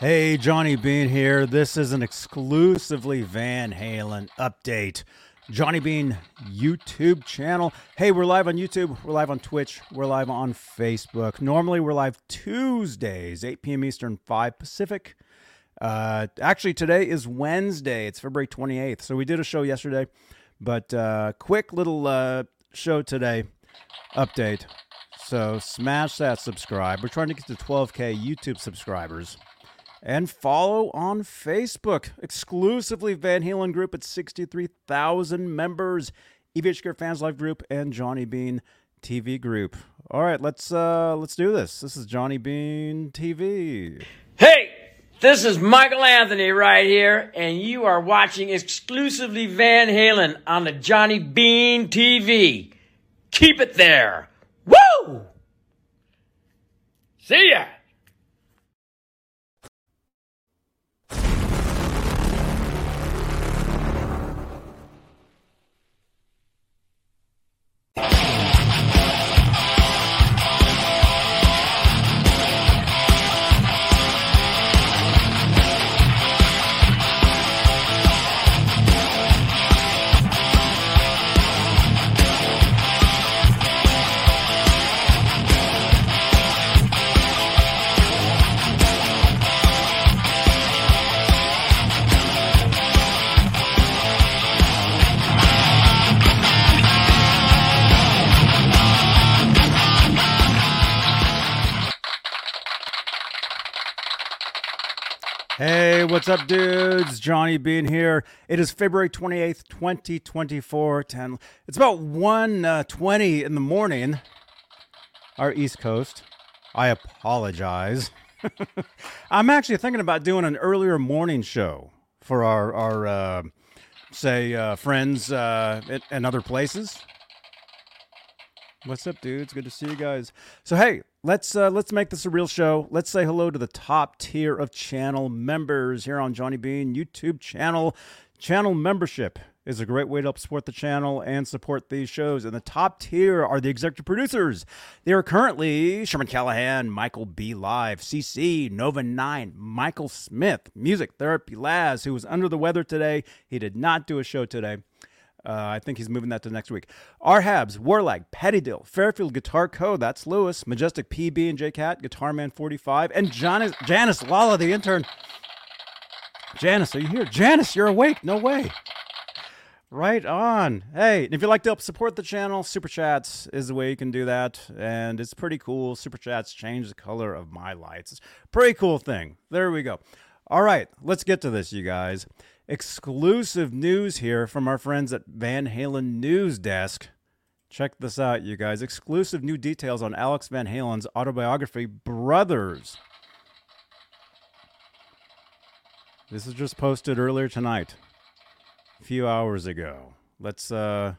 Hey, Johnny Bean here. This is an exclusively Van Halen update. Johnny Bean YouTube channel. Hey, we're live on YouTube. We're live on Twitch. We're live on Facebook. Normally, we're live Tuesdays, 8 p.m. Eastern, 5 Pacific. Uh, actually, today is Wednesday. It's February 28th. So we did a show yesterday, but uh, quick little uh, show today update. So smash that subscribe. We're trying to get to 12K YouTube subscribers. And follow on Facebook. Exclusively Van Halen Group at 63,000 members. EVHK Fans Live Group and Johnny Bean TV Group. All right, let's uh let's do this. This is Johnny Bean TV. Hey, this is Michael Anthony right here, and you are watching exclusively Van Halen on the Johnny Bean TV. Keep it there. Woo! See ya! What's up, dudes? Johnny Bean here. It is February 28th, 2024. 10. It's about 1 uh, 20 in the morning, our East Coast. I apologize. I'm actually thinking about doing an earlier morning show for our, our uh, say, uh, friends uh, in other places. What's up, dudes? Good to see you guys. So, hey, let's uh, let's make this a real show. Let's say hello to the top tier of channel members here on Johnny Bean YouTube channel. Channel membership is a great way to help support the channel and support these shows. And the top tier are the executive producers. They are currently Sherman Callahan, Michael B. Live, CC, Nova 9, Michael Smith, Music Therapy Laz, who was under the weather today. He did not do a show today. Uh, I think he's moving that to next week. Arhabs, Warlag, Pettydill, Fairfield Guitar Co. That's Lewis, Majestic PB and J Cat, Guitar Man 45, and Janice, Janice Lala, the intern. Janice, are you here? Janice, you're awake. No way. Right on. Hey, if you'd like to help support the channel, Super Chats is the way you can do that. And it's pretty cool. Super Chats change the color of my lights. It's pretty cool thing. There we go. All right, let's get to this, you guys exclusive news here from our friends at Van Halen News Desk. Check this out, you guys. Exclusive new details on Alex Van Halen's autobiography, Brothers. This is just posted earlier tonight, a few hours ago. Let's uh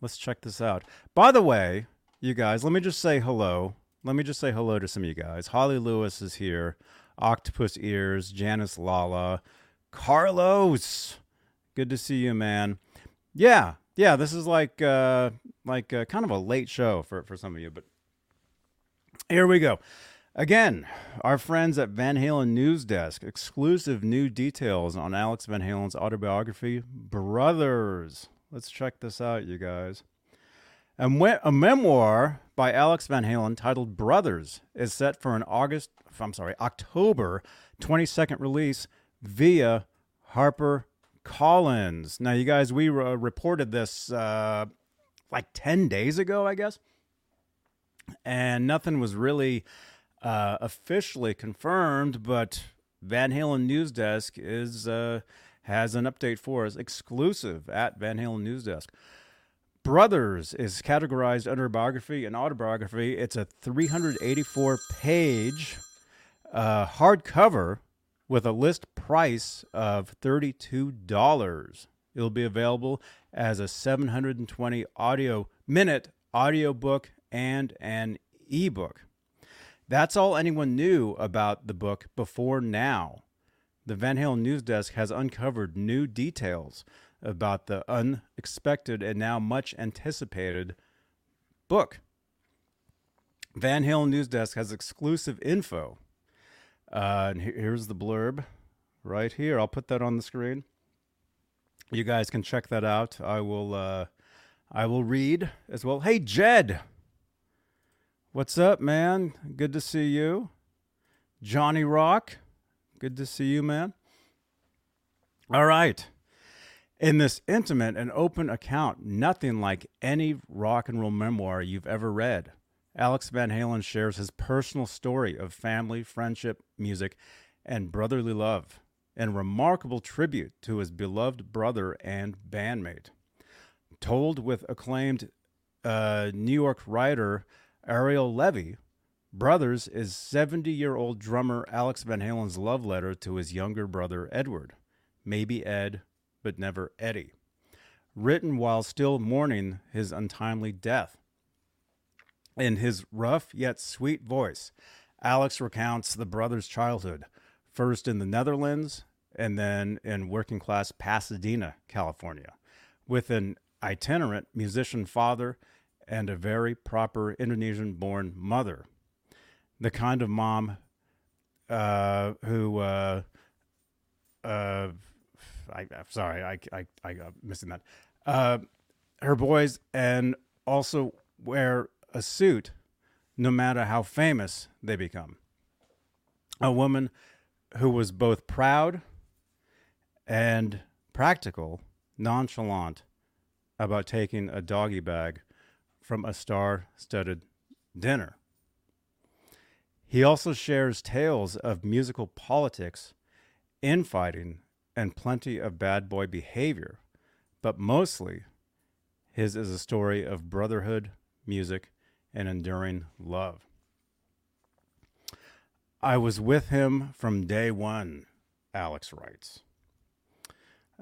let's check this out. By the way, you guys, let me just say hello. Let me just say hello to some of you guys. Holly Lewis is here. Octopus Ears, Janice Lala, Carlos, good to see you, man. Yeah, yeah, this is like uh, like uh, kind of a late show for for some of you, but here we go. Again, our friends at Van Halen News Desk, exclusive new details on Alex Van Halen's autobiography, Brothers. Let's check this out, you guys. A, me- a memoir by Alex Van Halen titled Brothers is set for an August, I'm sorry, October 22nd release via Harper Collins. Now, you guys, we uh, reported this uh, like 10 days ago, I guess, and nothing was really uh, officially confirmed, but Van Halen News Desk is uh, has an update for us, exclusive at Van Halen News Desk. Brothers is categorized under biography and autobiography. It's a 384 page uh, hardcover with a list price of $32. It'll be available as a 720 audio minute audiobook and an ebook. That's all anyone knew about the book before now. The Van Halen News Desk has uncovered new details about the unexpected and now much anticipated book. Van Halen News Desk has exclusive info Uh, and here's the blurb right here. I'll put that on the screen. You guys can check that out. I will. Uh, I will read as well. Hey, Jed. What's up, man? Good to see you. Johnny Rock. Good to see you, man. All right. In this intimate and open account, nothing like any rock and roll memoir you've ever read, Alex Van Halen shares his personal story of family, friendship, music, and brotherly love, and remarkable tribute to his beloved brother and bandmate. Told with acclaimed uh, New York writer Ariel Levy, Brothers is 70 year old drummer Alex Van Halen's love letter to his younger brother Edward, maybe Ed, but never Eddie. Written while still mourning his untimely death. In his rough yet sweet voice, Alex recounts the brothers' childhood, first in the Netherlands and then in working class Pasadena, California, with an itinerant musician father and a very proper Indonesian born mother. The kind of mom uh, who, uh, uh, I, I'm sorry, I, I, I got missing that. Uh, her boys and also wear a suit no matter how famous they become. A woman who was both proud and practical, nonchalant about taking a doggy bag from a star studded dinner. He also shares tales of musical politics, infighting, and plenty of bad boy behavior, but mostly his is a story of brotherhood, music, and enduring love. I was with him from day one, Alex writes.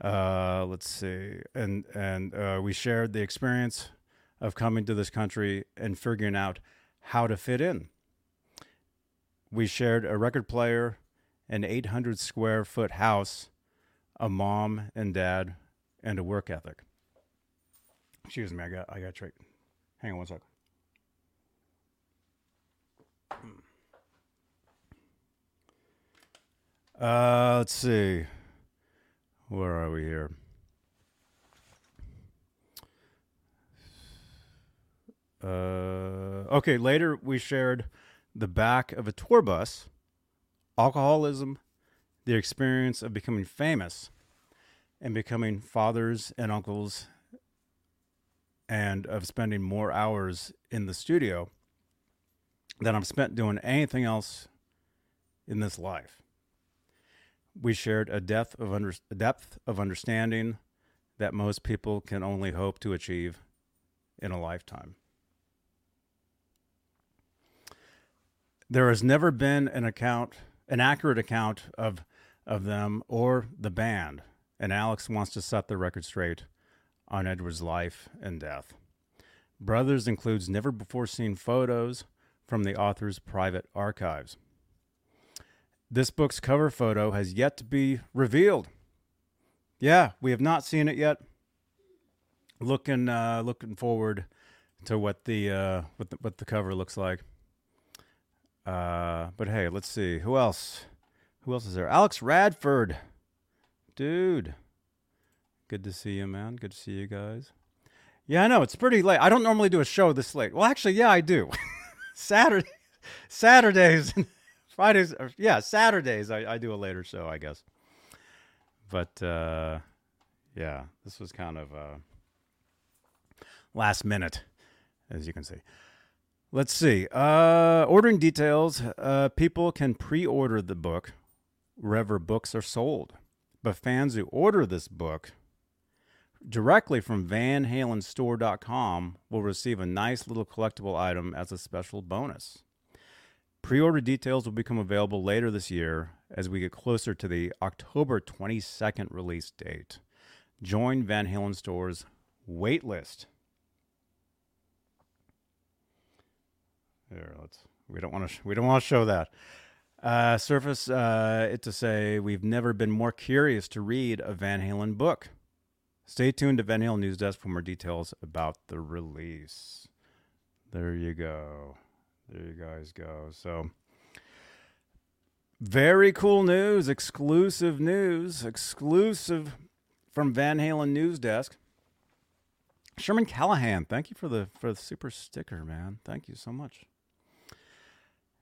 Uh, let's see, and and uh, we shared the experience of coming to this country and figuring out how to fit in. We shared a record player, an 800 square foot house, a mom and dad, and a work ethic. Excuse me, I got I got trick. Hang on one sec. Uh, let's see. Where are we here? Uh, okay, later we shared the back of a tour bus, alcoholism, the experience of becoming famous, and becoming fathers and uncles, and of spending more hours in the studio than I've spent doing anything else in this life. We shared a depth of under, a depth of understanding that most people can only hope to achieve in a lifetime. There has never been an account, an accurate account of of them or the band, and Alex wants to set the record straight on Edward's life and death. Brothers includes never before seen photos from the author's private archives. This book's cover photo has yet to be revealed. Yeah, we have not seen it yet. Looking uh, looking forward to what the uh, what the, what the cover looks like. Uh, but hey, let's see who else. Who else is there? Alex Radford, dude. Good to see you, man. Good to see you guys. Yeah, I know it's pretty late. I don't normally do a show this late. Well, actually, yeah, I do. Saturday, Saturdays, and Fridays. Or, yeah, Saturdays. I, I do a later show, I guess. But uh, yeah, this was kind of uh, last minute, as you can see. Let's see. Uh, ordering details. Uh, people can pre-order the book wherever books are sold, but fans who order this book directly from VanHalenStore.com will receive a nice little collectible item as a special bonus. Pre-order details will become available later this year as we get closer to the October 22nd release date. Join Van Halen Store's waitlist. Here, let's. We don't want to. Sh- we don't want to show that. Uh, surface uh, it to say we've never been more curious to read a Van Halen book. Stay tuned to Van Halen News Desk for more details about the release. There you go. There you guys go. So, Very cool news, exclusive news, exclusive from Van Halen News Desk. Sherman Callahan, thank you for the for the super sticker, man. Thank you so much.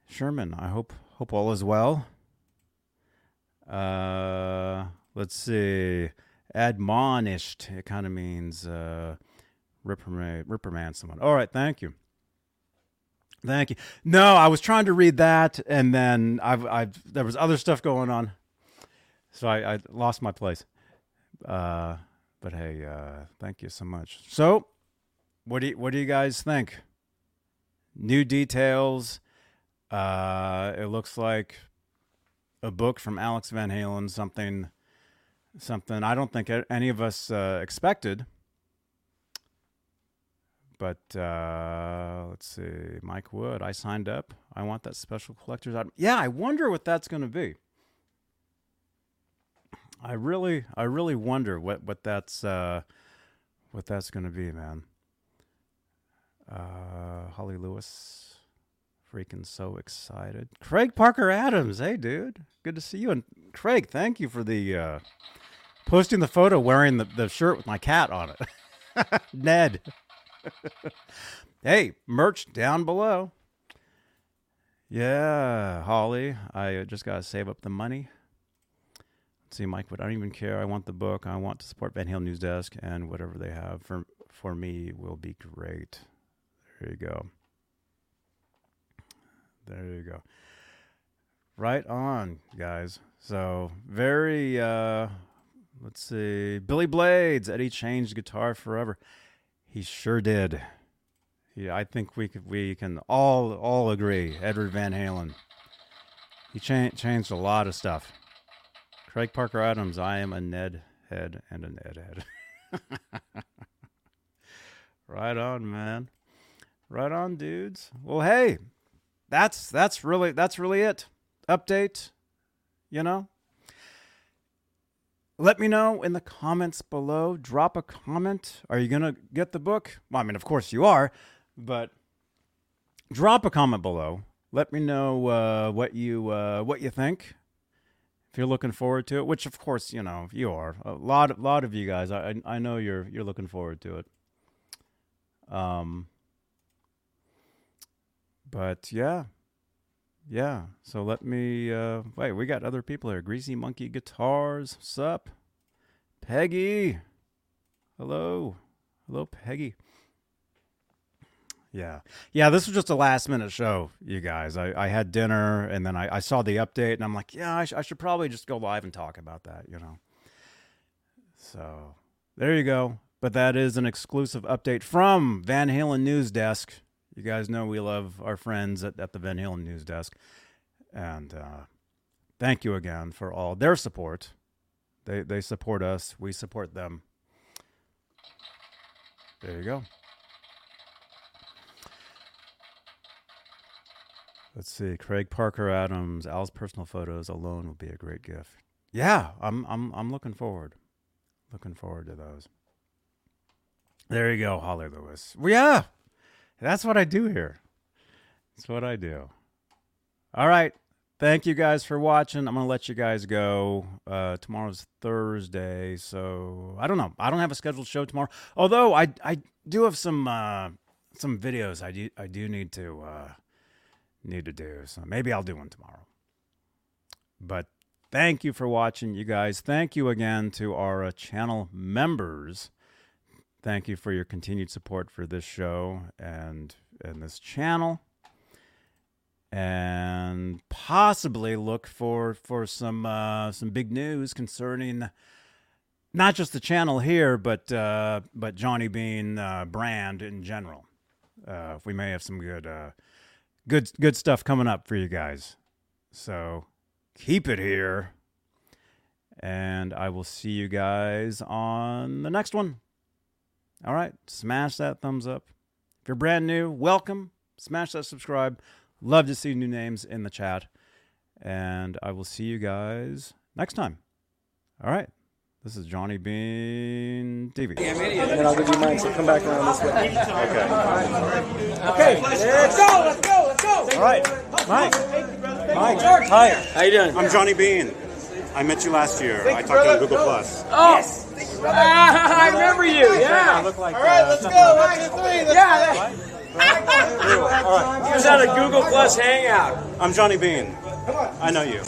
Sherman, I hope hope all is well. Uh, let's see. Admonished. It kind of means uh, reprimand, reprimand someone. All right, thank you. Thank you. No, I was trying to read that, and then I've, I've there was other stuff going on, so I, I lost my place. Uh, but hey, uh, thank you so much. So, what do you, what do you guys think? New details. Uh, it looks like a book from Alex Van Halen. Something, something I don't think any of us uh, expected. But uh, let's see, Mike Wood. I signed up. I want that special collector's item. Yeah, I wonder what that's going to be. I really, I really wonder what what that's uh, what that's going to be, man. Uh, Holly Lewis, freaking so excited. Craig Parker Adams, hey dude, good to see you. And Craig, thank you for the uh, posting the photo wearing the, the shirt with my cat on it. Ned. hey, merch down below. Yeah, Holly, I just got to save up the money. Let's see, Mike, but I don't even care. I want the book. I want to support Van Halen News Desk, and whatever they have for for me will be great. There you go. There you go. Right on, guys. So very. uh Let's see, Billy Blades. Eddie changed guitar forever. He sure did. Yeah, I think we could, we can all all agree. Edward Van Halen. He cha- changed a lot of stuff. Craig Parker Adams. I am a Ned head and a Ned head. right on, man. Right on, dudes. Well, hey, that's that's really that's really it. Update. You know, let me know in the comments below. Drop a comment. Are you going to get the book? Well, I mean, of course you are, but drop a comment below. Let me know uh, what you uh, what you think. If you're looking forward to it, which of course you know you are. A lot, lot of you guys. I I know you're you're looking forward to it. Um. But yeah, yeah. So let me uh wait, we got other people here. Greasy Monkey Guitars. Sup? Peggy. Hello. Hello, Peggy. Yeah. Yeah, this was just a last minute show, you guys. I, I had dinner and then I, I saw the update and I'm like, yeah, I, sh- I should probably just go live and talk about that, you know. So there you go. But that is an exclusive update from Van Halen News Desk. You guys know we love our friends at, at the Van Halen News Desk. And uh, thank you again for all their support. They, they support us, we support them. There you go. Let's see. Craig Parker Adams, Al's personal photos alone would be a great gift. Yeah, I'm I'm I'm looking forward. Looking forward to those. There you go, Holly Lewis. Yeah, that's what I do here. That's what I do. All right. Thank you guys for watching. I'm going to let you guys go. Uh, tomorrow's Thursday, so I don't know. I don't have a scheduled show tomorrow. Although I I do have some uh, some videos I do I do need to uh, need to do. So maybe I'll do one tomorrow. But thank you for watching, you guys. Thank you again to our uh, channel members thank you for your continued support for this show and and this channel. And possibly look for for some uh, some big news concerning not just the channel here but uh, but Johnny Bean uh, brand in general. Uh, we may have some good uh, good good stuff coming up for you guys. So keep it here. And I will see you guys on the next one all right, smash that thumbs up. If you're brand new, welcome. Smash that subscribe. Love to see new names in the chat. And I will see you guys next time. All right. This is Johnny Bean TV. And then I'll give you mine, so come back around this way. Okay. Okay, let's go, let's go, let's go. All right. Mike. Mike, Hi. How you doing? I'm Johnny Bean. I met you last year. I talked to you on Google Plus. Oh, Ah, I remember you. Yeah. Look like. All right, let's go. One, two, three. Let's Yeah. All right. He was on a Google Plus hangout. I'm Johnny Bean. Come on. I know you.